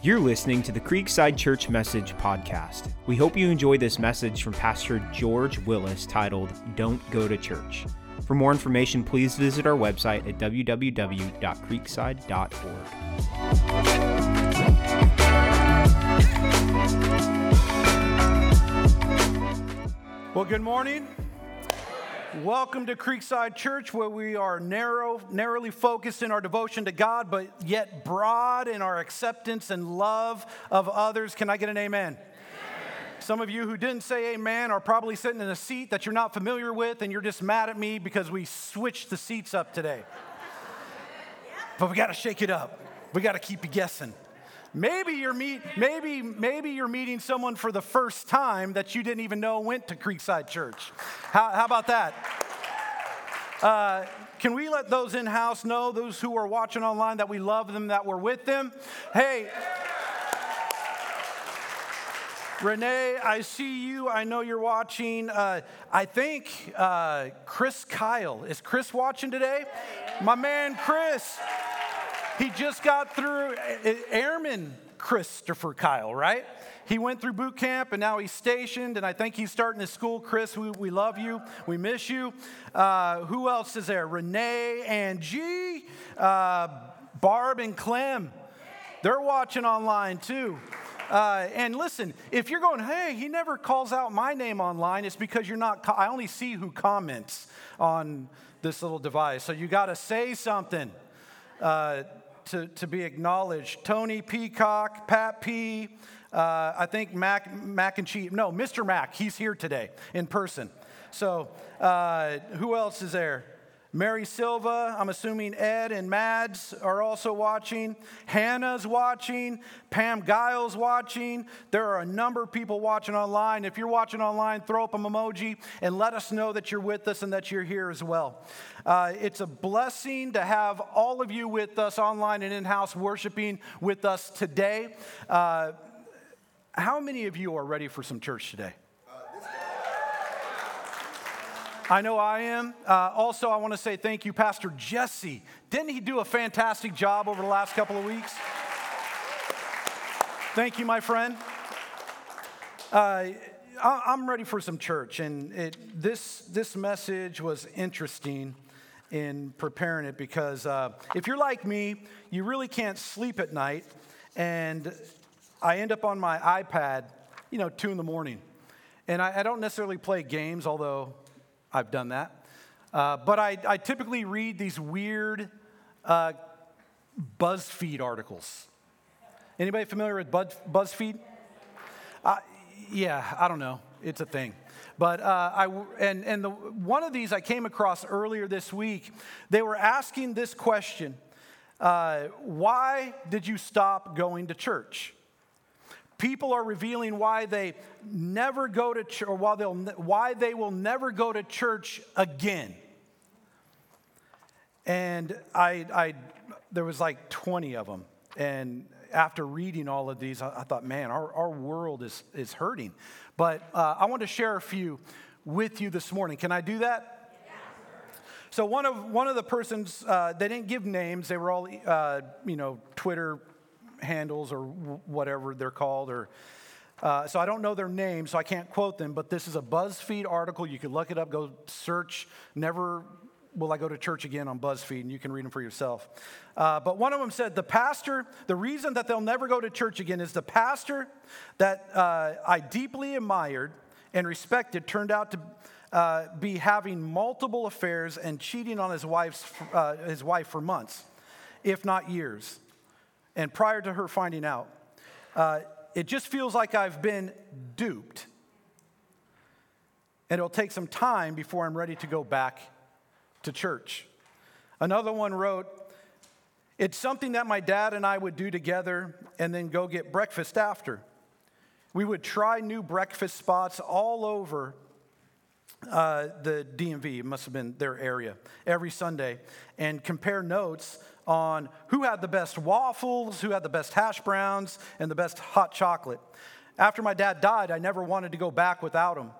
You're listening to the Creekside Church Message Podcast. We hope you enjoy this message from Pastor George Willis titled Don't Go to Church. For more information, please visit our website at www.creekside.org. Well, good morning. Welcome to Creekside Church, where we are narrow, narrowly focused in our devotion to God, but yet broad in our acceptance and love of others. Can I get an amen? amen? Some of you who didn't say amen are probably sitting in a seat that you're not familiar with, and you're just mad at me because we switched the seats up today. But we got to shake it up. We got to keep you guessing. Maybe you're meet, maybe maybe you're meeting someone for the first time that you didn't even know went to Creekside Church. How, how about that? Uh, can we let those in house know, those who are watching online, that we love them, that we're with them? Hey. Renee, I see you. I know you're watching. Uh, I think uh, Chris Kyle. Is Chris watching today? My man, Chris. He just got through Airman Christopher Kyle, right? He went through boot camp and now he's stationed, and I think he's starting his school. Chris, we, we love you. We miss you. Uh, who else is there? Renee and G, uh, Barb and Clem. They're watching online too. Uh, and listen, if you're going, hey, he never calls out my name online, it's because you're not, I only see who comments on this little device. So you got to say something. Uh, to, to be acknowledged. Tony Peacock, Pat P, uh, I think Mac, Mac and Cheese. No, Mr. Mac, he's here today in person. So, uh, who else is there? Mary Silva, I'm assuming Ed and Mads are also watching. Hannah's watching. Pam Giles watching. There are a number of people watching online. If you're watching online, throw up an emoji and let us know that you're with us and that you're here as well. Uh, it's a blessing to have all of you with us online and in house worshiping with us today. Uh, how many of you are ready for some church today? I know I am. Uh, also, I want to say thank you, Pastor Jesse. Didn't he do a fantastic job over the last couple of weeks? Thank you, my friend. Uh, I'm ready for some church, and it, this, this message was interesting in preparing it because uh, if you're like me, you really can't sleep at night, and I end up on my iPad, you know, two in the morning. And I, I don't necessarily play games, although I've done that. Uh, but I, I, typically read these weird uh, BuzzFeed articles. Anybody familiar with Buzz, BuzzFeed? Uh, yeah, I don't know. It's a thing. But uh, I and and the, one of these I came across earlier this week. They were asking this question: uh, Why did you stop going to church? People are revealing why they never go to church, or why, they'll, why they will never go to church again. And I, I, there was like 20 of them. And after reading all of these, I, I thought, man, our, our world is, is hurting. But uh, I want to share a few with you this morning. Can I do that? So one of one of the persons uh, they didn't give names. They were all uh, you know Twitter handles or whatever they're called or uh, so I don't know their names, so I can't quote them, but this is a BuzzFeed article. You can look it up, go search, never will I go to church again on BuzzFeed, and you can read them for yourself. Uh, but one of them said, The pastor, the reason that they'll never go to church again is the pastor that uh, I deeply admired and respected turned out to uh, be having multiple affairs and cheating on his, wife's, uh, his wife for months, if not years and prior to her finding out, uh, it just feels like I've been duped. And it'll take some time before I'm ready to go back to church. Another one wrote, It's something that my dad and I would do together and then go get breakfast after. We would try new breakfast spots all over uh, the DMV, it must have been their area, every Sunday, and compare notes on who had the best waffles, who had the best hash browns, and the best hot chocolate. After my dad died, I never wanted to go back without him.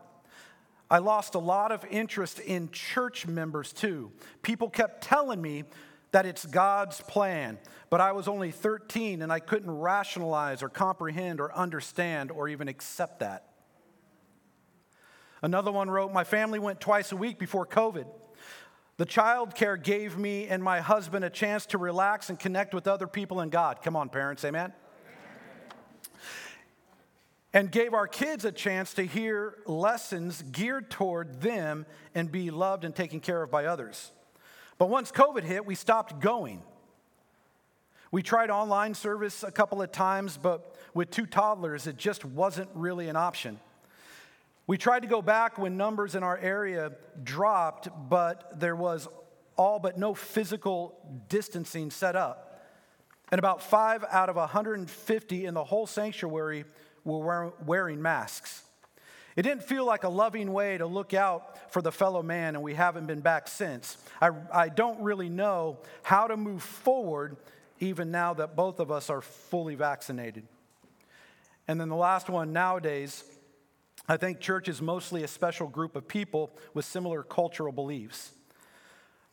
I lost a lot of interest in church members too. People kept telling me that it's God's plan, but I was only 13 and I couldn't rationalize or comprehend or understand or even accept that. Another one wrote, My family went twice a week before COVID. The child care gave me and my husband a chance to relax and connect with other people and God. Come on, parents, amen? And gave our kids a chance to hear lessons geared toward them and be loved and taken care of by others. But once COVID hit, we stopped going. We tried online service a couple of times, but with two toddlers, it just wasn't really an option. We tried to go back when numbers in our area dropped, but there was all but no physical distancing set up. And about five out of 150 in the whole sanctuary were wearing masks. It didn't feel like a loving way to look out for the fellow man, and we haven't been back since. I, I don't really know how to move forward, even now that both of us are fully vaccinated. And then the last one nowadays, I think church is mostly a special group of people with similar cultural beliefs.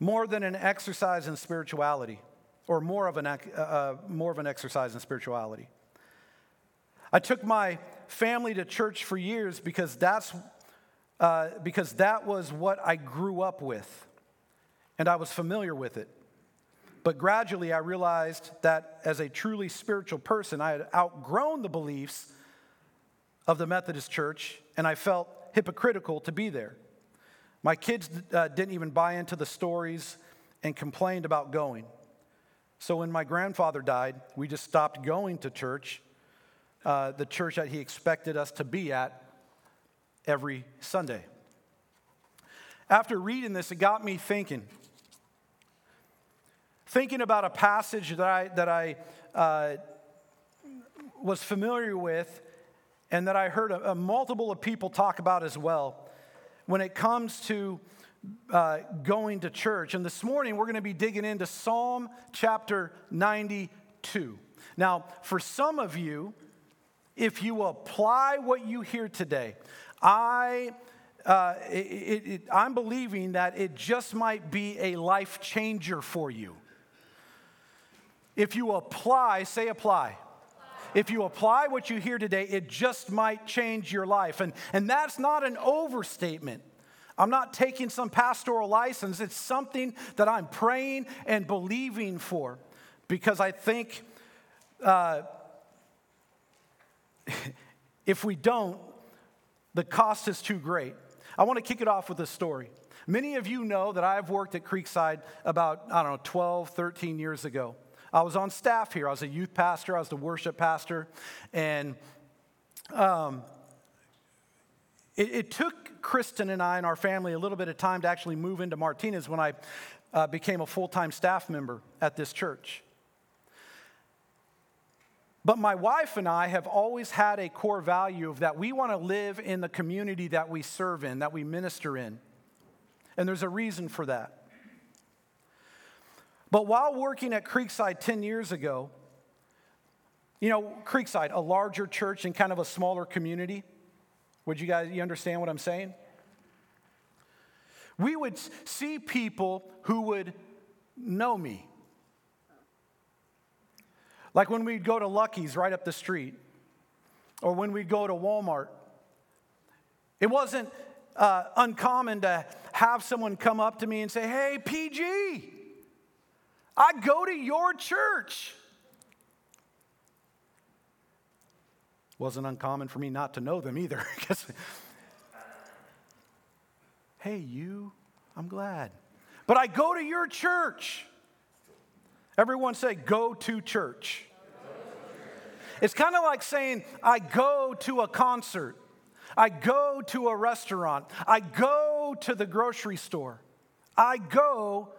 More than an exercise in spirituality, or more of an, uh, uh, more of an exercise in spirituality. I took my family to church for years because, that's, uh, because that was what I grew up with, and I was familiar with it. But gradually, I realized that as a truly spiritual person, I had outgrown the beliefs of the Methodist Church, and I felt hypocritical to be there. My kids uh, didn't even buy into the stories and complained about going. So when my grandfather died, we just stopped going to church, uh, the church that he expected us to be at every Sunday. After reading this, it got me thinking. Thinking about a passage that I, that I uh, was familiar with and that I heard a, a multiple of people talk about as well when it comes to uh, going to church. And this morning we're going to be digging into Psalm chapter 92. Now, for some of you, if you apply what you hear today, I uh, it, it, I'm believing that it just might be a life changer for you. If you apply, say apply if you apply what you hear today, it just might change your life. And, and that's not an overstatement. I'm not taking some pastoral license. It's something that I'm praying and believing for because I think uh, if we don't, the cost is too great. I want to kick it off with a story. Many of you know that I've worked at Creekside about, I don't know, 12, 13 years ago. I was on staff here. I was a youth pastor, I was the worship pastor. And um, it, it, took Kristen and I and our family a little bit of time to actually move into Martinez when I uh, became a full time staff member at this church. But my wife and I have always had a core value of that we want to live in the community that we serve in, that we minister in. And there's a reason for that. But while working at Creekside 10 years ago, you know, Creekside, a larger church and kind of a smaller community. Would you guys, you understand what I'm saying? We would see people who would know me. Like when we'd go to Lucky's right up the street, or when we'd go to Walmart. It wasn't uh, uncommon to have someone come up to me and say, Hey, PG, I go to your church. Wasn't uncommon for me not to know them either. hey, you, I'm glad. But I go to your church. Everyone say, go to church. It's kind of like saying, I go to a concert. I go to a restaurant. I go to the grocery store. I go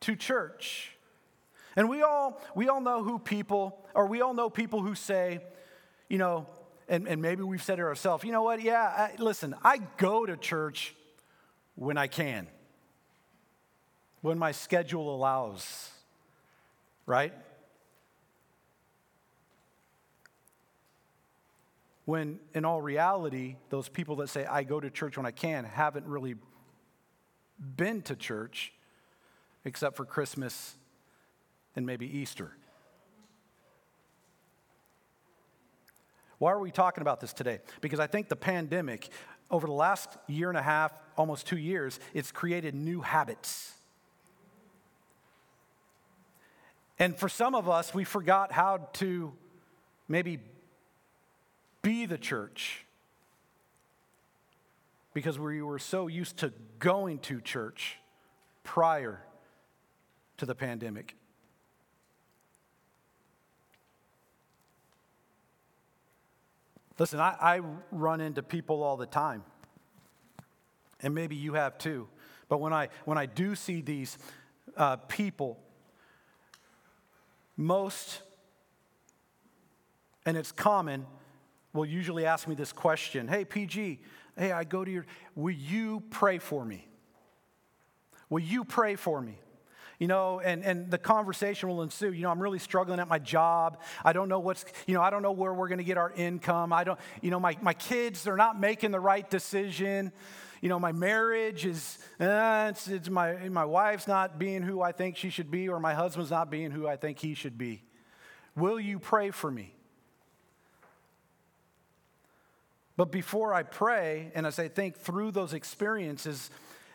to church. And we all, we all know who people, or we all know people who say, you know, and, and maybe we've said it ourselves, you know what? Yeah, I, listen, I go to church when I can, when my schedule allows, right? When in all reality, those people that say, I go to church when I can, haven't really been to church except for Christmas and maybe Easter. Why are we talking about this today? Because I think the pandemic, over the last year and a half, almost two years, it's created new habits. And for some of us, we forgot how to maybe be the church because we were so used to going to church prior to the pandemic. Listen, I, I, run into people all the time, and maybe you have too. But when I, when I do see these uh, people, most, and it's common, will usually ask me this question Hey, PG, hey, I go to your, will you pray for me? Will you pray for me? You know, and, and the conversation will ensue. You know, I'm really struggling at my job. I don't know what's, you know, I don't know where we're going to get our income. I don't, you know, my, my kids, they're not making the right decision. You know, my marriage is, eh, it's, it's my, my wife's not being who I think she should be, or my husband's not being who I think he should be. Will you pray for me? But before I pray, and as I think through those experiences,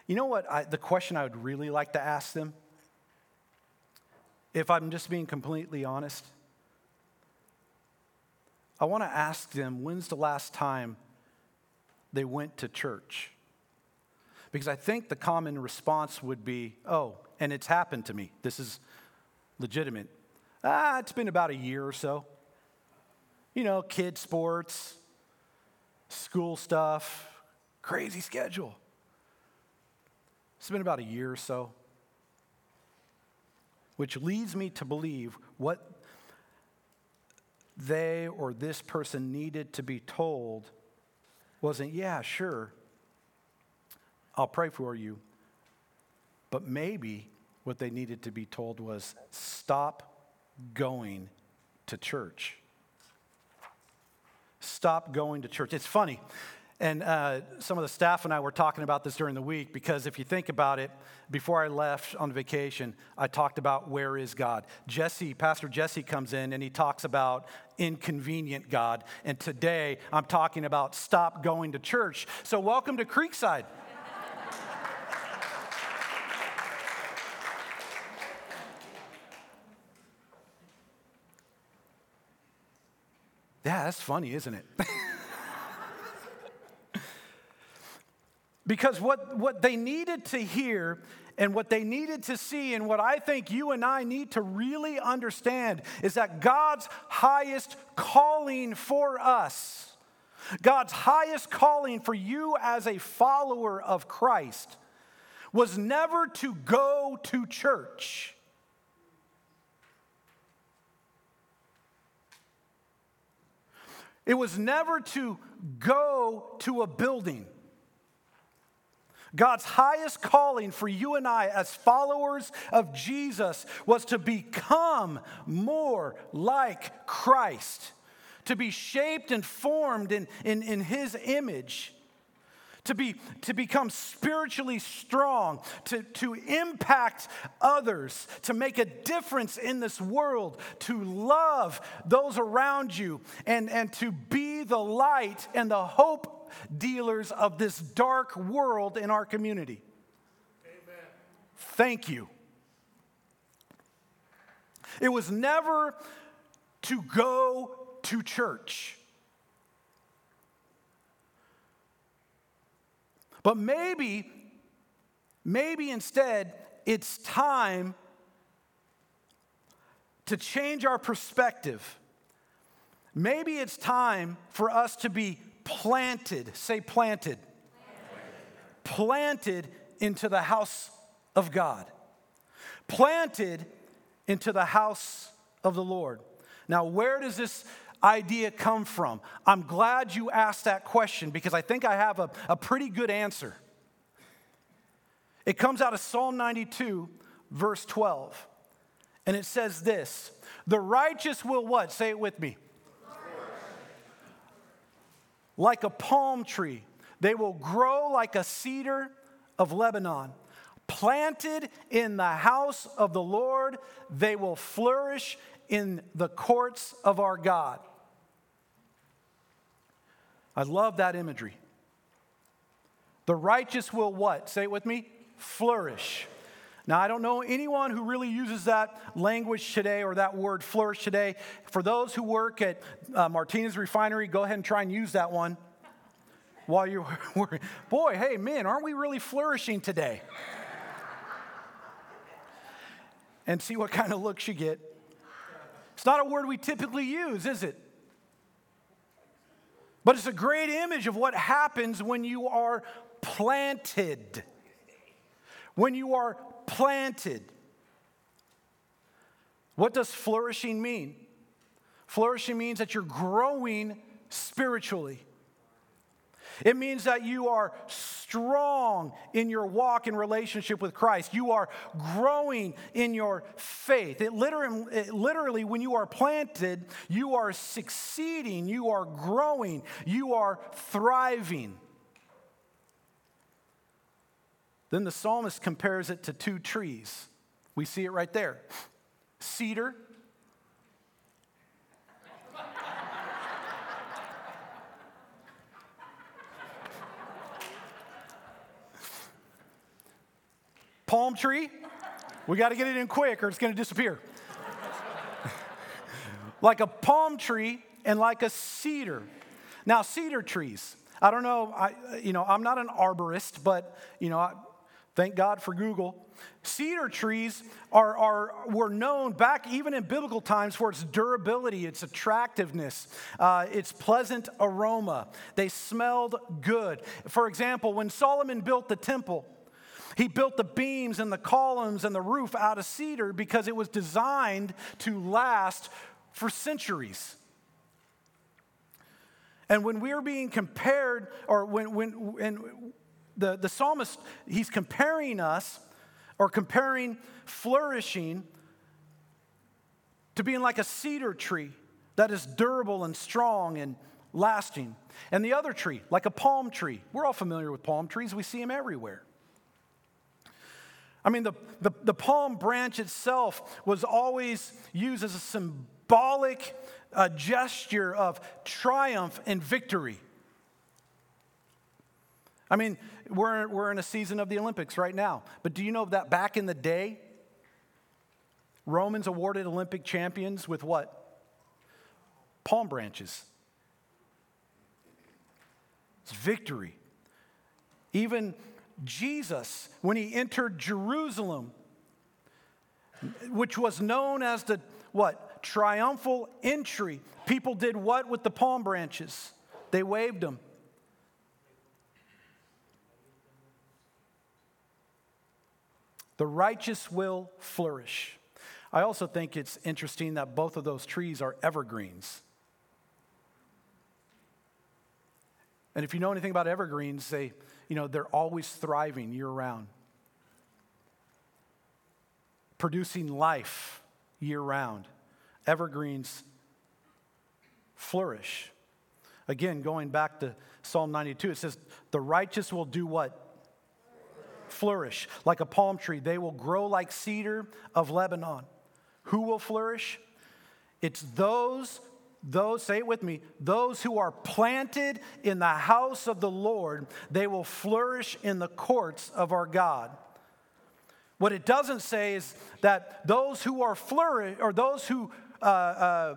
you know what? I, the question I would really like to ask them if I'm just being completely honest, I want to ask them when's the last time they went to church? Because I think the common response would be, oh, and it's happened to me. This is legitimate. Ah, it's been about a year or so. You know, kid sports, school stuff, crazy schedule. It's been about a year or so which leads me to believe what they or this person needed to be told wasn't, yeah, sure, I'll pray for you. But maybe what they needed to be told was, stop going to church. Stop going to church. It's funny. And uh, some of the staff and I were talking about this during the week because if you think about it, before I left on vacation, I talked about where is God. Jesse, Pastor Jesse comes in and he talks about inconvenient God. And today I'm talking about stop going to church. So, welcome to Creekside. yeah, that's funny, isn't it? Because what, what they needed to hear and what they needed to see, and what I think you and I need to really understand, is that God's highest calling for us, God's highest calling for you as a follower of Christ, was never to go to church. It was never to go to a building. God's highest calling for you and I as followers of Jesus was to become more like Christ, to be shaped and formed in, in, in His image. To, be, to become spiritually strong, to, to impact others, to make a difference in this world, to love those around you, and, and to be the light and the hope dealers of this dark world in our community. Amen. Thank you. It was never to go to church. But maybe, maybe instead, it's time to change our perspective. Maybe it's time for us to be planted, say planted, planted, planted into the house of God, planted into the house of the Lord. Now, where does this idea come from? I'm glad you asked that question because I think I have a, a pretty good answer. It comes out of Psalm 92, verse 12. And it says this The righteous will what? Say it with me like a palm tree. They will grow like a cedar of Lebanon, planted in the house of the Lord, they will flourish in the courts of our God. I love that imagery. The righteous will what? Say it with me flourish. Now, I don't know anyone who really uses that language today or that word flourish today. For those who work at uh, Martinez Refinery, go ahead and try and use that one while you're working. Boy, hey, man, aren't we really flourishing today? and see what kind of looks you get. It's not a word we typically use, is it? But it's a great image of what happens when you are planted. When you are planted. What does flourishing mean? Flourishing means that you're growing spiritually. It means that you are strong in your walk in relationship with Christ. You are growing in your faith. It literally, it literally, when you are planted, you are succeeding, you are growing, you are thriving. Then the psalmist compares it to two trees. We see it right there cedar. Palm tree. We got to get it in quick or it's going to disappear. like a palm tree and like a cedar. Now, cedar trees. I don't know, I, you know, I'm not an arborist, but, you know, I, Thank God for Google. Cedar trees are, are, were known back even in biblical times for its durability, its attractiveness, uh, its pleasant aroma. They smelled good. For example, when Solomon built the temple, he built the beams and the columns and the roof out of cedar because it was designed to last for centuries. And when we are being compared, or when, when, when the, the psalmist, he's comparing us or comparing flourishing to being like a cedar tree that is durable and strong and lasting. And the other tree, like a palm tree. We're all familiar with palm trees, we see them everywhere. I mean, the, the, the palm branch itself was always used as a symbolic uh, gesture of triumph and victory. I mean, we're, we're in a season of the Olympics right now. But do you know that back in the day, Romans awarded Olympic champions with what? Palm branches. It's victory. Even Jesus, when he entered Jerusalem, which was known as the what? Triumphal entry. People did what with the palm branches? They waved them. The righteous will flourish. I also think it's interesting that both of those trees are evergreens. And if you know anything about evergreens, they, you know, they're always thriving year round, producing life year round. Evergreens flourish. Again, going back to Psalm 92, it says, The righteous will do what? Flourish like a palm tree. They will grow like cedar of Lebanon. Who will flourish? It's those, those, say it with me, those who are planted in the house of the Lord, they will flourish in the courts of our God. What it doesn't say is that those who are flourish, or those who, uh, uh,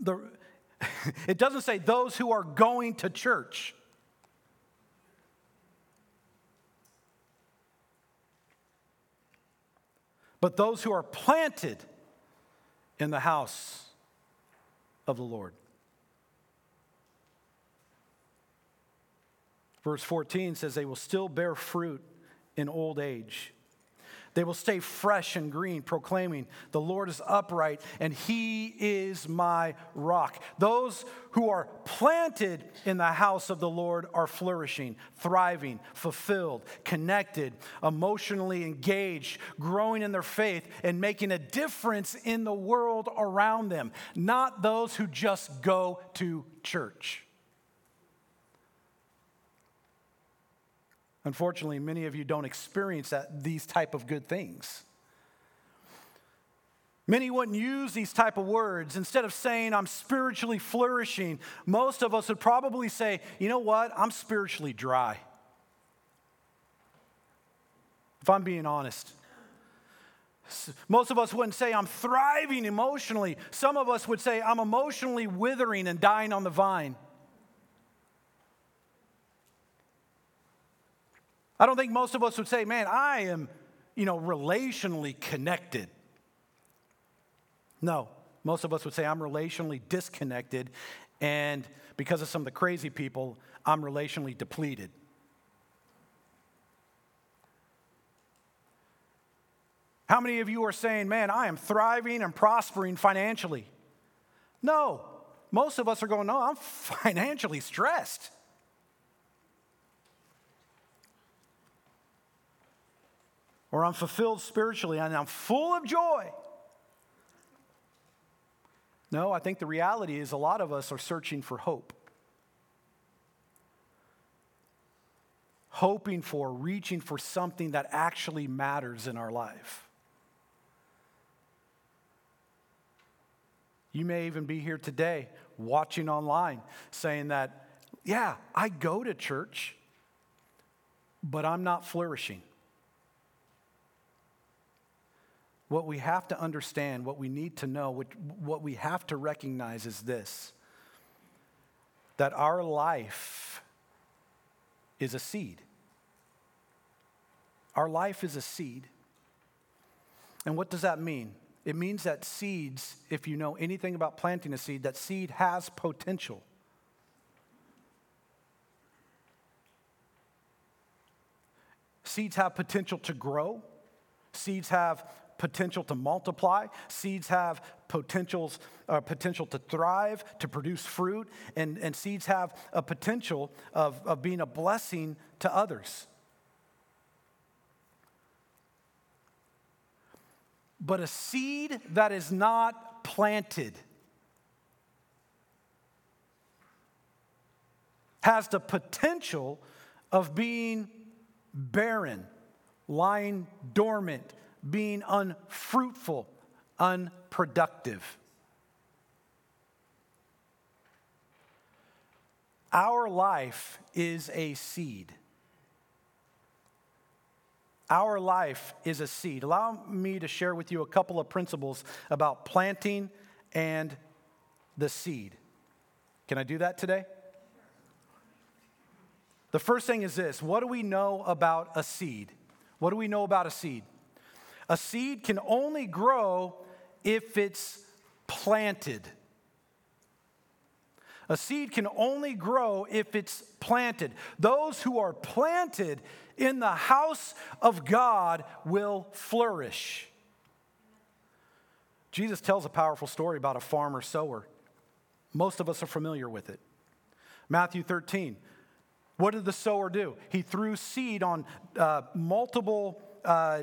the, it doesn't say those who are going to church. But those who are planted in the house of the Lord. Verse 14 says, They will still bear fruit in old age. They will stay fresh and green, proclaiming, The Lord is upright and he is my rock. Those who are planted in the house of the Lord are flourishing, thriving, fulfilled, connected, emotionally engaged, growing in their faith, and making a difference in the world around them, not those who just go to church. Unfortunately, many of you don't experience that, these type of good things. Many wouldn't use these type of words. Instead of saying, I'm spiritually flourishing, most of us would probably say, you know what? I'm spiritually dry. If I'm being honest. Most of us wouldn't say, I'm thriving emotionally. Some of us would say, I'm emotionally withering and dying on the vine. I don't think most of us would say, man, I am, you know, relationally connected. No, most of us would say, I'm relationally disconnected, and because of some of the crazy people, I'm relationally depleted. How many of you are saying, man, I am thriving and prospering financially? No, most of us are going, no, I'm financially stressed. Or I'm fulfilled spiritually and I'm full of joy. No, I think the reality is a lot of us are searching for hope. Hoping for, reaching for something that actually matters in our life. You may even be here today watching online saying that, yeah, I go to church, but I'm not flourishing. What we have to understand, what we need to know, what we have to recognize is this that our life is a seed. Our life is a seed. And what does that mean? It means that seeds, if you know anything about planting a seed, that seed has potential. Seeds have potential to grow. Seeds have potential to multiply. Seeds have potentials, uh, potential to thrive, to produce fruit, and, and seeds have a potential of, of being a blessing to others. But a seed that is not planted has the potential of being barren, lying dormant, being unfruitful, unproductive. Our life is a seed. Our life is a seed. Allow me to share with you a couple of principles about planting and the seed. Can I do that today? The first thing is this what do we know about a seed? What do we know about a seed? A seed can only grow if it's planted. A seed can only grow if it's planted. Those who are planted in the house of God will flourish. Jesus tells a powerful story about a farmer sower. Most of us are familiar with it. Matthew 13. What did the sower do? He threw seed on uh, multiple uh,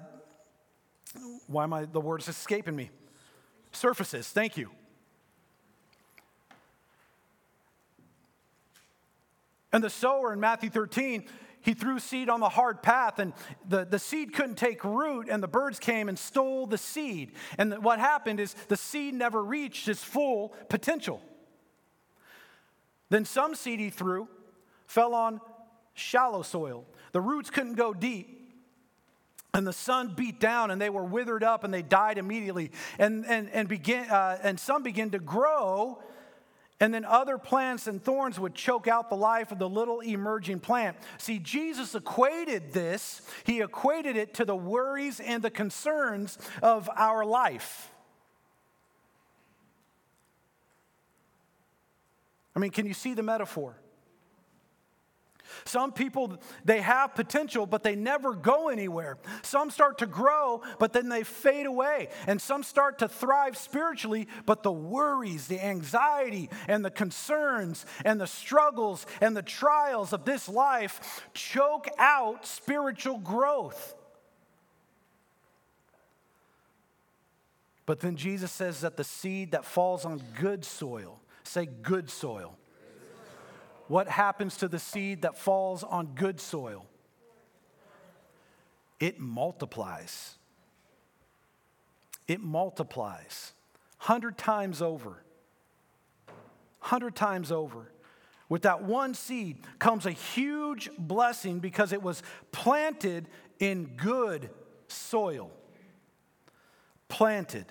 why am I, the word is escaping me? Surfaces, thank you. And the sower in Matthew 13, he threw seed on the hard path, and the, the seed couldn't take root, and the birds came and stole the seed. And what happened is the seed never reached its full potential. Then some seed he threw fell on shallow soil. The roots couldn't go deep, and the sun beat down and they were withered up and they died immediately. And, and, and, begin, uh, and some began to grow and then other plants and thorns would choke out the life of the little emerging plant. See jesus equated this he equated it to the worries and the concerns of our life. I mean can you see the metaphor some people, they have potential, but they never go anywhere. Some start to grow, but then they fade away. And some start to thrive spiritually, but the worries, the anxiety, and the concerns, and the struggles, and the trials of this life choke out spiritual growth. But then Jesus says that the seed that falls on good soil, say good soil, what happens to the seed that falls on good soil? it multiplies. It multiplies. 100 times over. 100 times over. With that one seed comes a huge blessing because it was planted in good soil. Planted.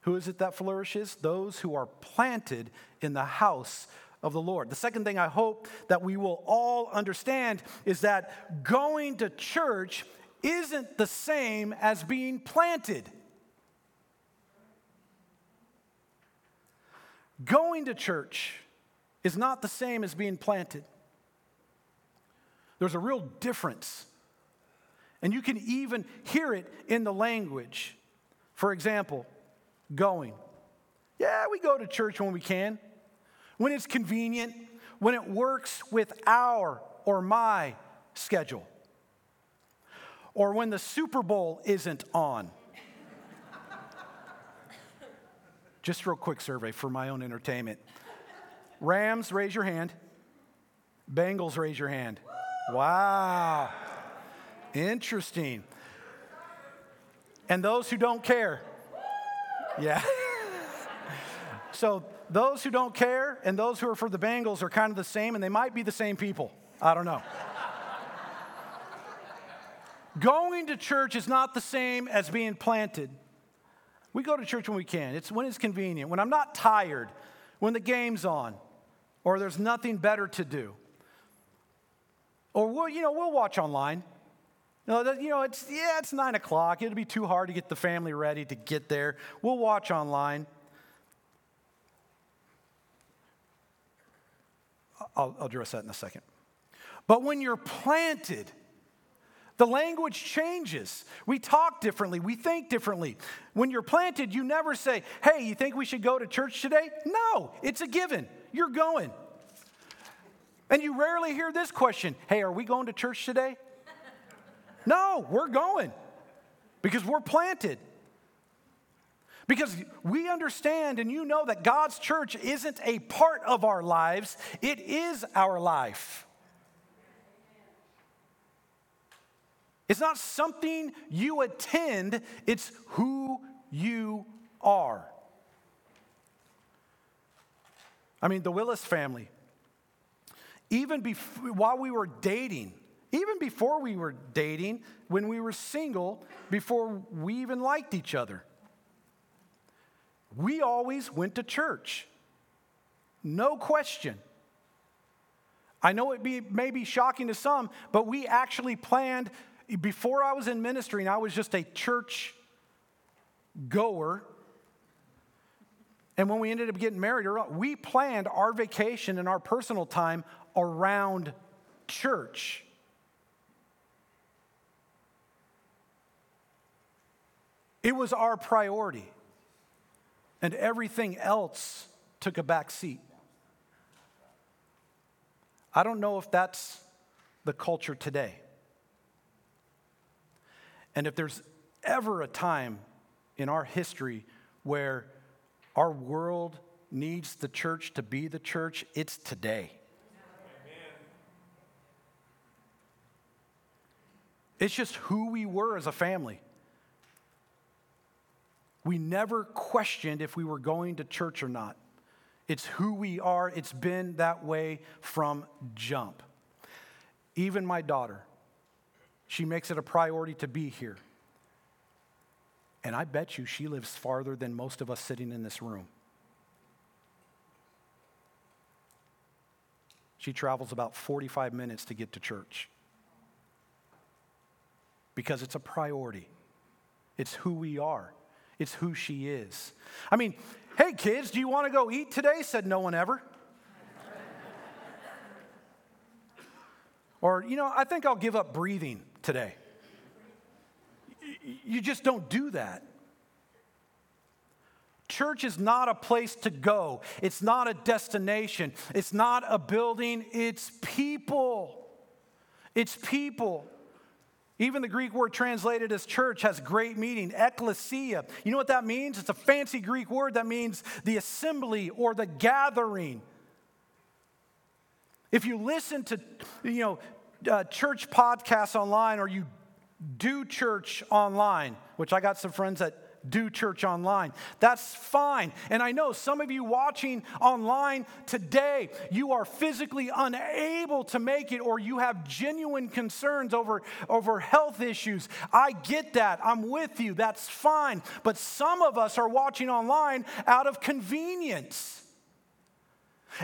Who is it that flourishes? Those who are planted in the house of the Lord. The second thing I hope that we will all understand is that going to church isn't the same as being planted. Going to church is not the same as being planted. There's a real difference. And you can even hear it in the language. For example, going. Yeah, we go to church when we can, when it's convenient, when it works with our or my schedule, or when the Super Bowl isn't on. Just real quick survey for my own entertainment. Rams, raise your hand. Bengals, raise your hand. Wow. Interesting. And those who don't care. Yeah. so those who don't care and those who are for the Bengals are kind of the same, and they might be the same people. I don't know. Going to church is not the same as being planted. We go to church when we can. It's when it's convenient, when I'm not tired, when the game's on, or there's nothing better to do. Or we'll, you know, we'll watch online. You know, you know, it's yeah, it's nine o'clock. It'll be too hard to get the family ready to get there. We'll watch online. I'll, address that in a second. But when you're planted, the language changes. We talk differently. We think differently. When you're planted, you never say, Hey, you think we should go to church today? No, it's a given. You're going. And you rarely hear this question Hey, are we going to church today? no, we're going because we're planted. Because we understand and you know that God's church isn't a part of our lives, it is our life. It's not something you attend, it's who you are. I mean, the Willis family, even before, while we were dating, even before we were dating, when we were single, before we even liked each other, we always went to church. No question. I know it may be shocking to some, but we actually planned before I was in ministry and I was just a church goer, and when we ended up getting married, we planned our vacation and our personal time around church. It was our priority, and everything else took a back seat. I don't know if that's the culture today. And if there's ever a time in our history where our world needs the church to be the church, it's today. It's just who we were as a family. We never questioned if we were going to church or not. It's who we are. It's been that way from jump. Even my daughter, she makes it a priority to be here. And I bet you she lives farther than most of us sitting in this room. She travels about 45 minutes to get to church because it's a priority. It's who we are, it's who she is. I mean, hey kids, do you want to go eat today? said no one ever. or, you know, I think I'll give up breathing today. You just don't do that. Church is not a place to go. It's not a destination. It's not a building. It's people. It's people. Even the Greek word translated as church has great meaning, ecclesia. You know what that means? It's a fancy Greek word that means the assembly or the gathering. If you listen to, you know, uh, church podcasts online or you do church online, which I got some friends that do church online. That's fine. And I know some of you watching online today, you are physically unable to make it or you have genuine concerns over, over health issues. I get that. I'm with you. That's fine. But some of us are watching online out of convenience.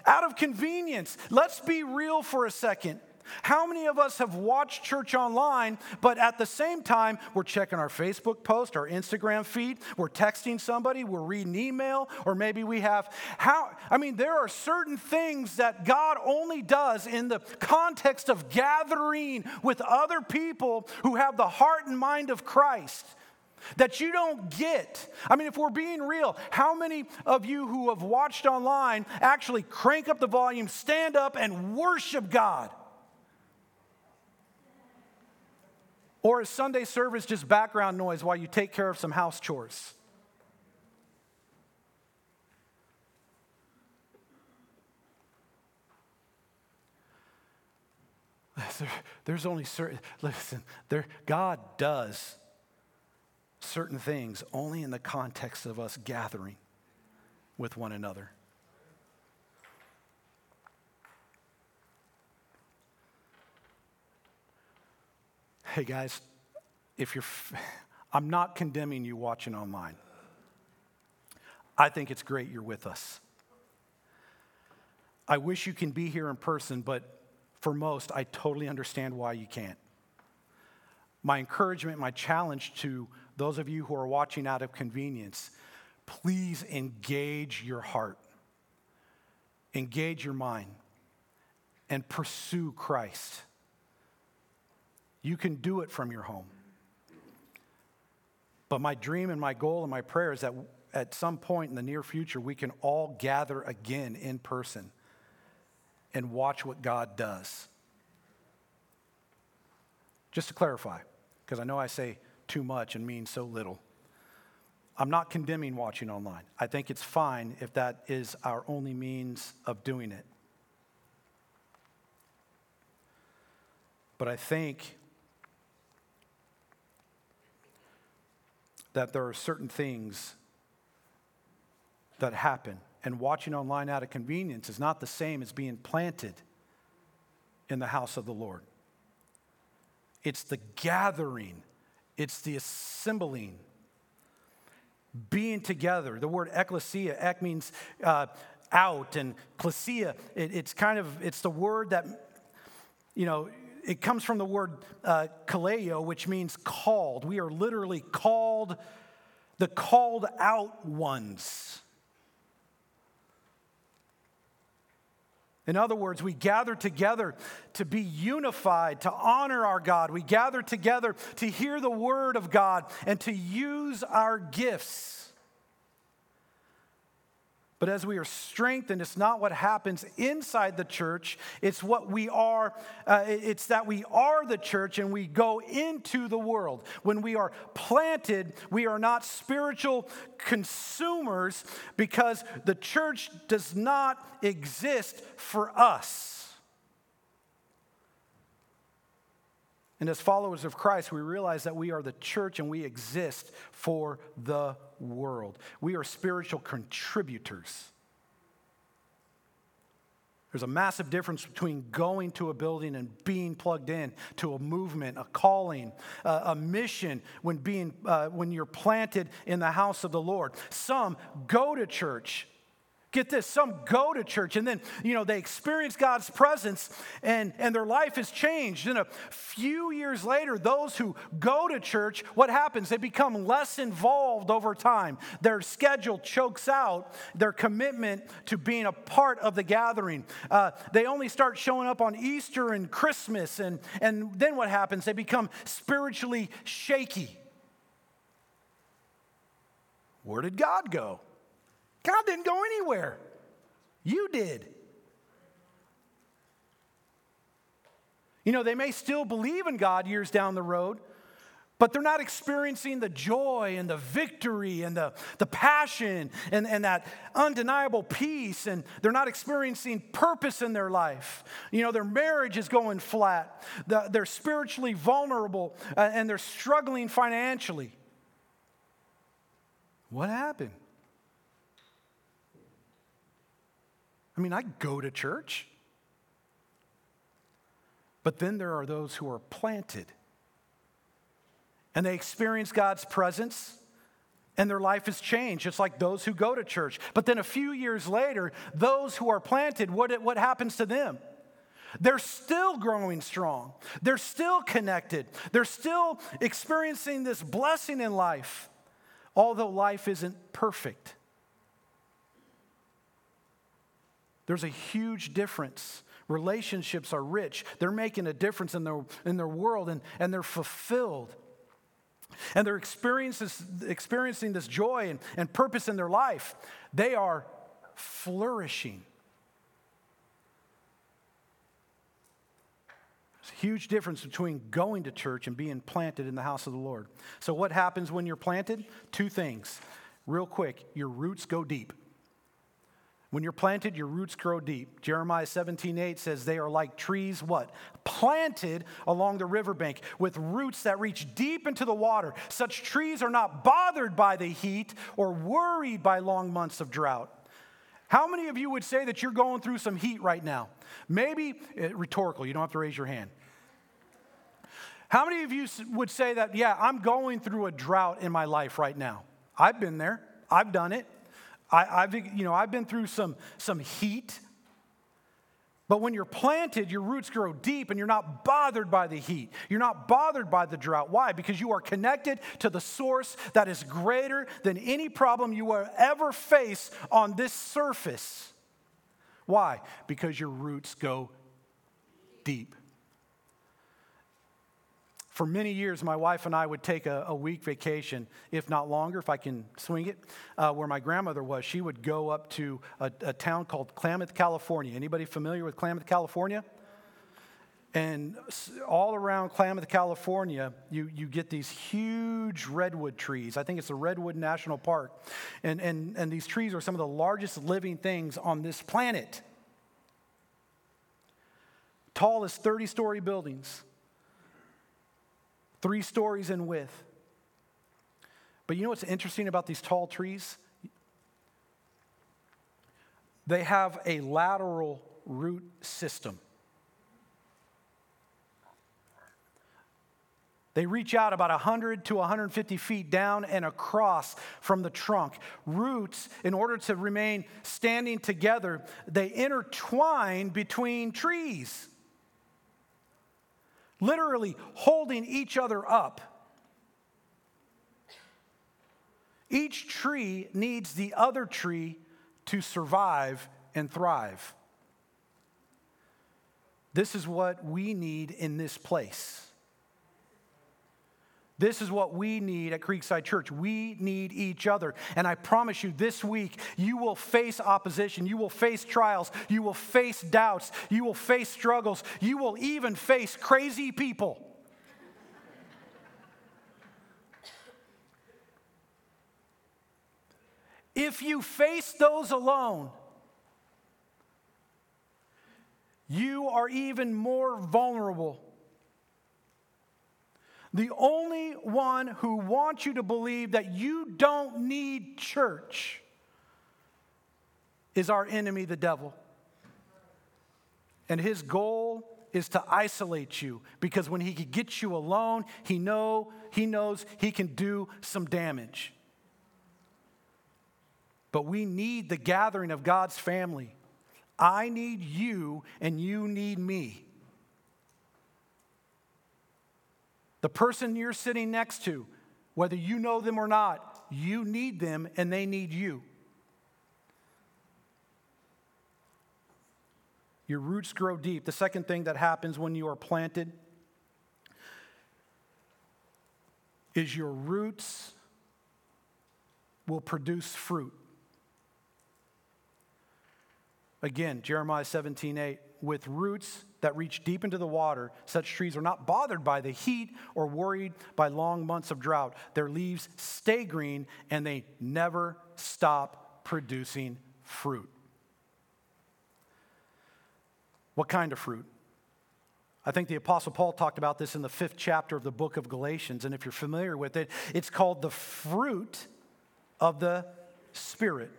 Out of convenience. Let's be real for a second. How many of us have watched church online, but at the same time, we're checking our Facebook post, our Instagram feed, we're texting somebody, we're reading email, or maybe we have how I mean, there are certain things that God only does in the context of gathering with other people who have the heart and mind of Christ that you don't get. I mean, if we're being real, how many of you who have watched online actually crank up the volume, stand up, and worship God? Or is Sunday service just background noise while you take care of some house chores? there's only certain, listen, there, God does certain things only in the context of us gathering with one another. Hey guys, if you're, I'm not condemning you watching online. I think it's great you're with us. I wish you can be here in person, but for most, I totally understand why you can't. My encouragement, my challenge to those of you who are watching out of convenience, please engage your heart, engage your mind, and pursue Christ. You can do it from your home. But my dream and my goal and my prayer is that at some point in the near future, we can all gather again in person and watch what God does. Just to clarify, because I know I say too much and mean so little. I'm not condemning watching online. I think it's fine if that is our only means of doing it. But I think that there are certain things that happen. And watching online out of convenience is not the same as being planted in the house of the Lord. It's the gathering, it's the assembling, being together. The word ecclesia, ek means uh, out, and klesia, it, it's kind of, it's the word that, you know, it comes from the word uh, kaleo, which means called. We are literally called, the called out ones. In other words, we gather together to be unified, to honor our God. We gather together to hear the word of God and to use our gifts. But as we are strengthened, it's not what happens inside the church, it's what we are, uh, it's that we are the church and we go into the world. When we are planted, we are not spiritual consumers because the church does not exist for us. And as followers of Christ, we realize that we are the church and we exist for the world. We are spiritual contributors. There's a massive difference between going to a building and being plugged in to a movement, a calling, uh, a mission when, being, uh, when you're planted in the house of the Lord. Some go to church Get this, some go to church and then, you know, they experience God's presence and, and their life is changed. And a few years later, those who go to church, what happens? They become less involved over time. Their schedule chokes out their commitment to being a part of the gathering. Uh, they only start showing up on Easter and Christmas. And, and then what happens? They become spiritually shaky. Where did God go? God didn't go anywhere. You did. You know, they may still believe in God years down the road, but they're not experiencing the joy and the victory and the, the passion and, and that undeniable peace, and they're not experiencing purpose in their life. You know, their marriage is going flat, the, they're spiritually vulnerable, uh, and they're struggling financially. What happened? I mean, I go to church. But then there are those who are planted and they experience God's presence and their life has changed, It's like those who go to church. But then a few years later, those who are planted, what, what happens to them? They're still growing strong. They're still connected. They're still experiencing this blessing in life, although life isn't perfect. There's a huge difference. Relationships are rich. They're making a difference in their, in their world and, and they're fulfilled. And they're experiencing this joy and, and purpose in their life. They are flourishing. There's a huge difference between going to church and being planted in the house of the Lord. So, what happens when you're planted? Two things. Real quick, your roots go deep. When you're planted, your roots grow deep. Jeremiah 17, 8 says they are like trees, what? Planted along the riverbank with roots that reach deep into the water. Such trees are not bothered by the heat or worried by long months of drought. How many of you would say that you're going through some heat right now? Maybe uh, rhetorical, you don't have to raise your hand. How many of you would say that, yeah, I'm going through a drought in my life right now? I've been there, I've done it. I, have you know, I've been through some, some heat. But when you're planted, your roots grow deep and you're not bothered by the heat. You're not bothered by the drought. Why? Because you are connected to the source that is greater than any problem you will ever face on this surface. Why? Because your roots go deep. For many years, my wife and I would take a, a week vacation, if not longer, if I can swing it, uh, where my grandmother was. She would go up to a, a town called Klamath, California. Anybody familiar with Klamath, California? And all around Klamath, California, you, you get these huge redwood trees. I think it's the Redwood National Park. And, and, and these trees are some of the largest living things on this planet. Tall as 30 story buildings three stories in width. But you know what's interesting about these tall trees? They have a lateral root system. They reach out about 100 to 150 feet down and across from the trunk. Roots, in order to remain standing together, they intertwine between trees literally holding each other up. Each tree needs the other tree to survive and thrive. This is what we need in this place. This is what we need at Creekside Church. We need each other. And I promise you, this week, you will face opposition. You will face trials. You will face doubts. You will face struggles. You will even face crazy people. If you face those alone, you are even more vulnerable the only one who wants you to believe that you don't need church is our enemy, the devil. And his goal is to isolate you because when he can get you alone, he know he knows he can do some damage. But we need the gathering of God's family. I need you and you need me. The person you're sitting next to, whether you know them or not, you need them and they need you. Your roots grow deep. The second thing that happens when you are planted is your roots will produce fruit. Again, Jeremiah 17, 8. With roots that reach deep into the water. Such trees are not bothered by the heat or worried by long months of drought. Their leaves stay green and they never stop producing fruit. What kind of fruit? I think the Apostle Paul talked about this in the fifth chapter of the book of Galatians. And if you're familiar with it, it's called the fruit of the Spirit.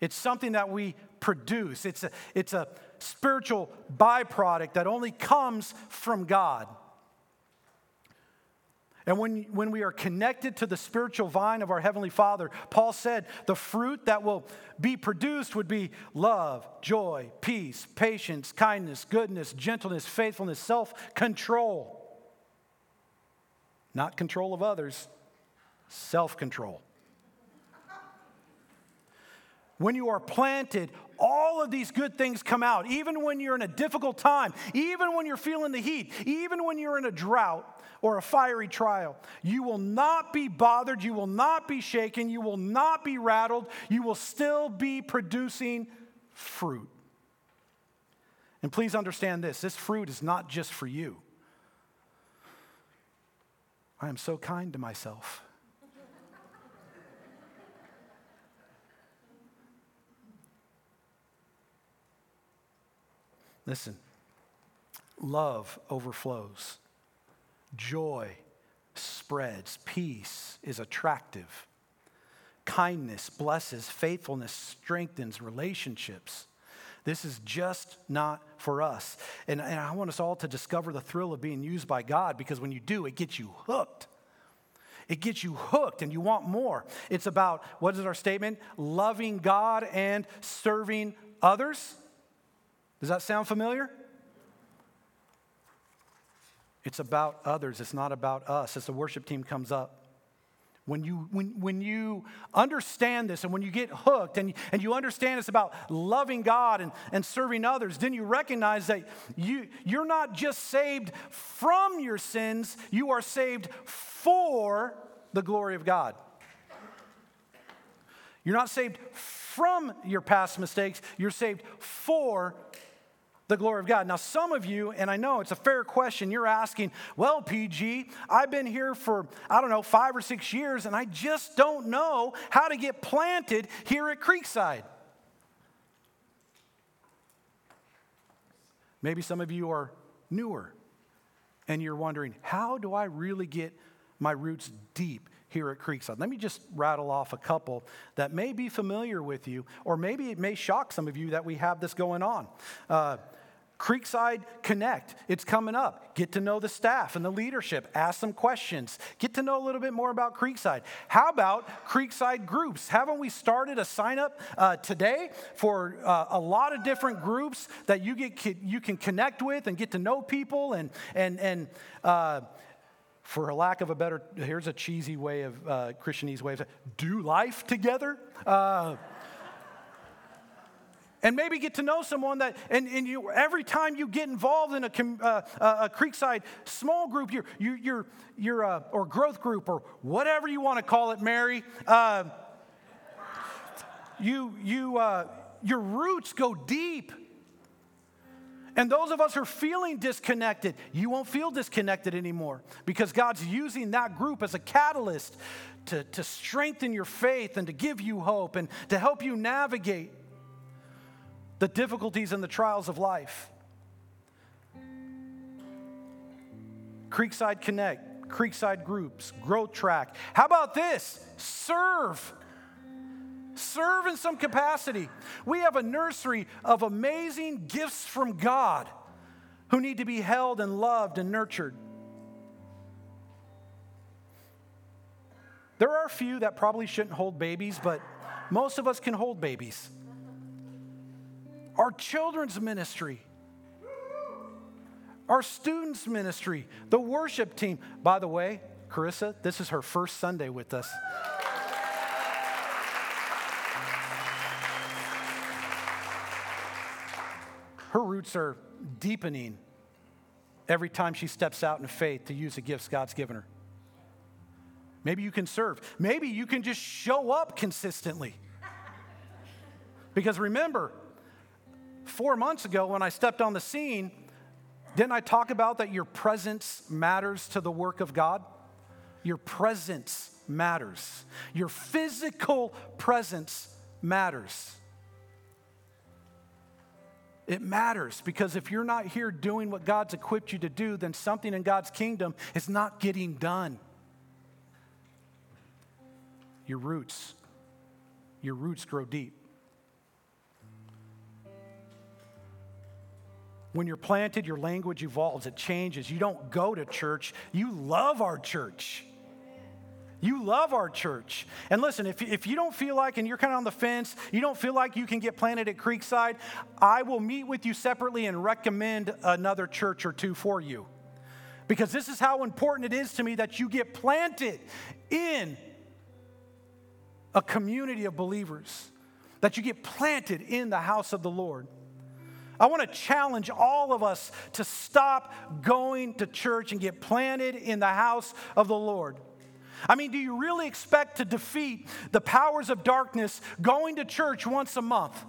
It's something that we produce, it's a, it's a spiritual byproduct that only comes from God. And when, when we are connected to the spiritual vine of our Heavenly Father, Paul said the fruit that will be produced would be love, joy, peace, patience, kindness, goodness, gentleness, faithfulness, self control. Not control of others, self control. When you are planted, all of these good things come out, even when you're in a difficult time, even when you're feeling the heat, even when you're in a drought or a fiery trial. You will not be bothered, you will not be shaken, you will not be rattled, you will still be producing fruit. And please understand this this fruit is not just for you. I am so kind to myself. Listen, love overflows, joy spreads, peace is attractive, kindness blesses, faithfulness strengthens relationships. This is just not for us. And, and, I want us all to discover the thrill of being used by God because when you do, it gets you hooked. It gets you hooked and you want more. It's about, what is our statement? Loving God and serving others. Does that sound familiar? It's about others, it's not about us as the worship team comes up. When you, when, when you understand this and when you get hooked and, and you understand it's about loving God and, and serving others, then you recognize that you, you're not just saved from your sins, you are saved for the glory of God. You're not saved from your past mistakes, you're saved for the glory of God. Now, some of you, and I know it's a fair question, you're asking, well, PG, I've been here for, I don't know, five or six years, and I just don't know how to get planted here at Creekside. Maybe some of you are newer and you're wondering, how do I really get my roots deep here at Creekside. Let me just rattle off a couple that may be familiar with you, or maybe it may shock some of you that we have this going on. Uh, Creekside Connect, it's coming up. Get to know the staff and the leadership. Ask some questions. Get to know a little bit more about Creekside. How about Creekside groups? Haven't we started a sign up uh, today for uh, a lot of different groups that you get you can connect with and get to know people and and and. Uh, for a lack of a better, here's a cheesy way of uh, Christianese way of saying, do life together. Uh, and maybe get to know someone that, and, and you, every time you get involved in a, uh, a Creekside small group, you're, you, you're, you're uh, or growth group, or whatever you want to call it, Mary, uh, you, you, uh, your roots go deep. And those of us who are feeling disconnected, you won't feel disconnected anymore because God's using that group as a catalyst to, to strengthen your faith and to give you hope and to help you navigate the difficulties and the trials of life. Creekside Connect, Creekside Groups, Growth Track. How about this? Serve. Serve in some capacity. We have a nursery of amazing gifts from God who need to be held and loved and nurtured. There are a few that probably shouldn't hold babies, but most of us can hold babies our children's ministry, our students' ministry, the worship team. By the way, Carissa, this is her first Sunday with us. Her roots are deepening every time she steps out in faith to use the gifts God's given her. Maybe you can serve. Maybe you can just show up consistently. Because remember, four months ago when I stepped on the scene, didn't I talk about that your presence matters to the work of God? Your presence matters. Your physical presence matters. It matters because if you're not here doing what God's equipped you to do, then something in God's kingdom is not getting done. Your roots, your roots grow deep. When you're planted, your language evolves, it changes. You don't go to church, you love our church. You love our church. And listen, if, if you don't feel like, and you're kind of on the fence, you don't feel like you can get planted at Creekside, I will meet with you separately and recommend another church or two for you. Because this is how important it is to me that you get planted in a community of believers, that you get planted in the house of the Lord. I want to challenge all of us to stop going to church and get planted in the house of the Lord. I mean, do you really expect to defeat the powers of darkness going to church once a month?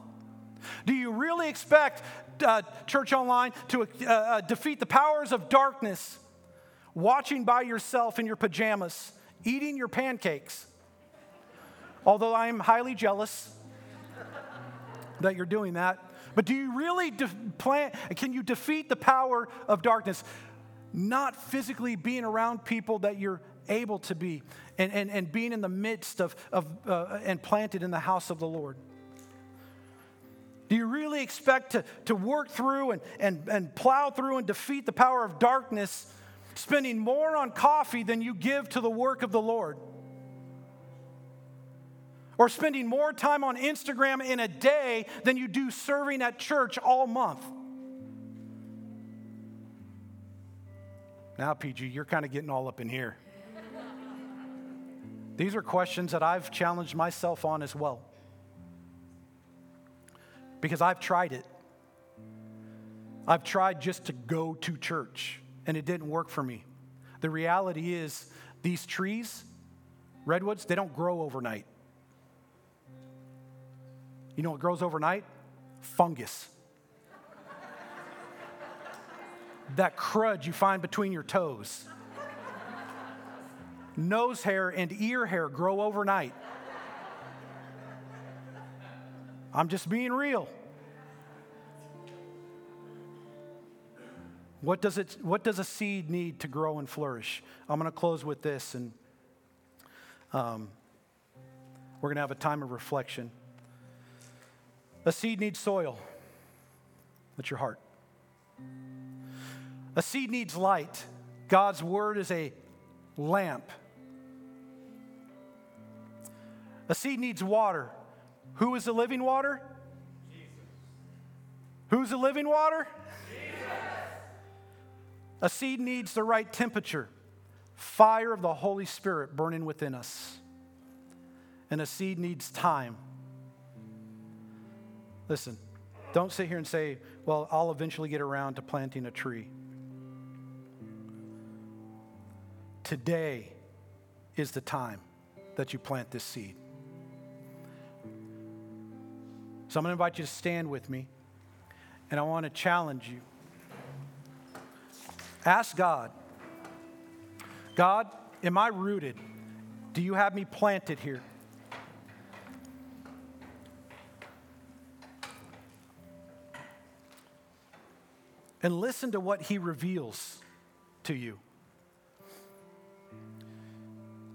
Do you really expect uh, church online to uh, uh, defeat the powers of darkness watching by yourself in your pajamas, eating your pancakes? Although I am highly jealous that you're doing that. But do you really de- plan, can you defeat the power of darkness? Not physically being around people that you're able to be and, and, and being in the midst of, of uh, and planted in the house of the Lord. Do you really expect to, to work through and, and, and plow through and defeat the power of darkness, spending more on coffee than you give to the work of the Lord? Or spending more time on Instagram in a day than you do serving at church all month. Now, PG, you're kind of getting all up in here. These are questions that I've challenged myself on as well. Because I've tried it. I've tried just to go to church, and it didn't work for me. The reality is, these trees, redwoods, they don't grow overnight. You know what grows overnight? Fungus. that crud you find between your toes. Nose hair and ear hair grow overnight. I'm just being real. What does, it, what does a seed need to grow and flourish? I'm going to close with this, and um, we're going to have a time of reflection. A seed needs soil. That's your heart. A seed needs light. God's word is a lamp. A seed needs water. Who is the living water? Jesus. Who's the living water? Jesus. A seed needs the right temperature, fire of the Holy Spirit burning within us. And a seed needs time. Listen, don't sit here and say, well, I'll eventually get around to planting a tree. Today is the time that you plant this seed. So I'm going to invite you to stand with me, and I want to challenge you. Ask God, God, am I rooted? Do you have me planted here? And listen to what he reveals to you.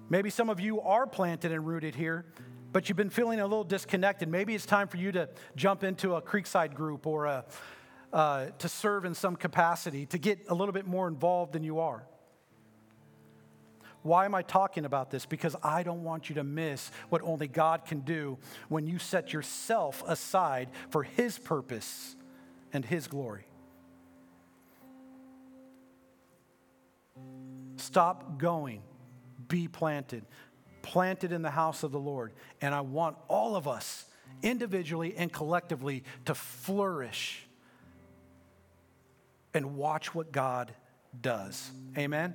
Maybe some of you are planted and rooted here, but you've been feeling a little disconnected. Maybe it's time for you to jump into a Creekside group or a, uh, to serve in some capacity, to get a little bit more involved than you are. Why am I talking about this? Because I don't want you to miss what only God can do when you set yourself aside for His purpose and His glory. Stop going. Be planted. Planted in the house of the Lord. And I want all of us, individually and collectively, to flourish and watch what God does. Amen? Amen?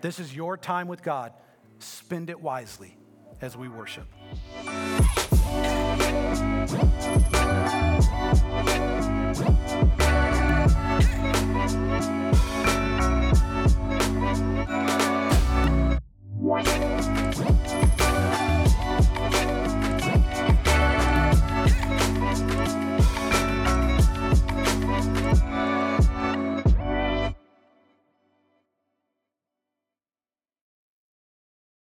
This is your time with God. Spend it wisely as we worship. What?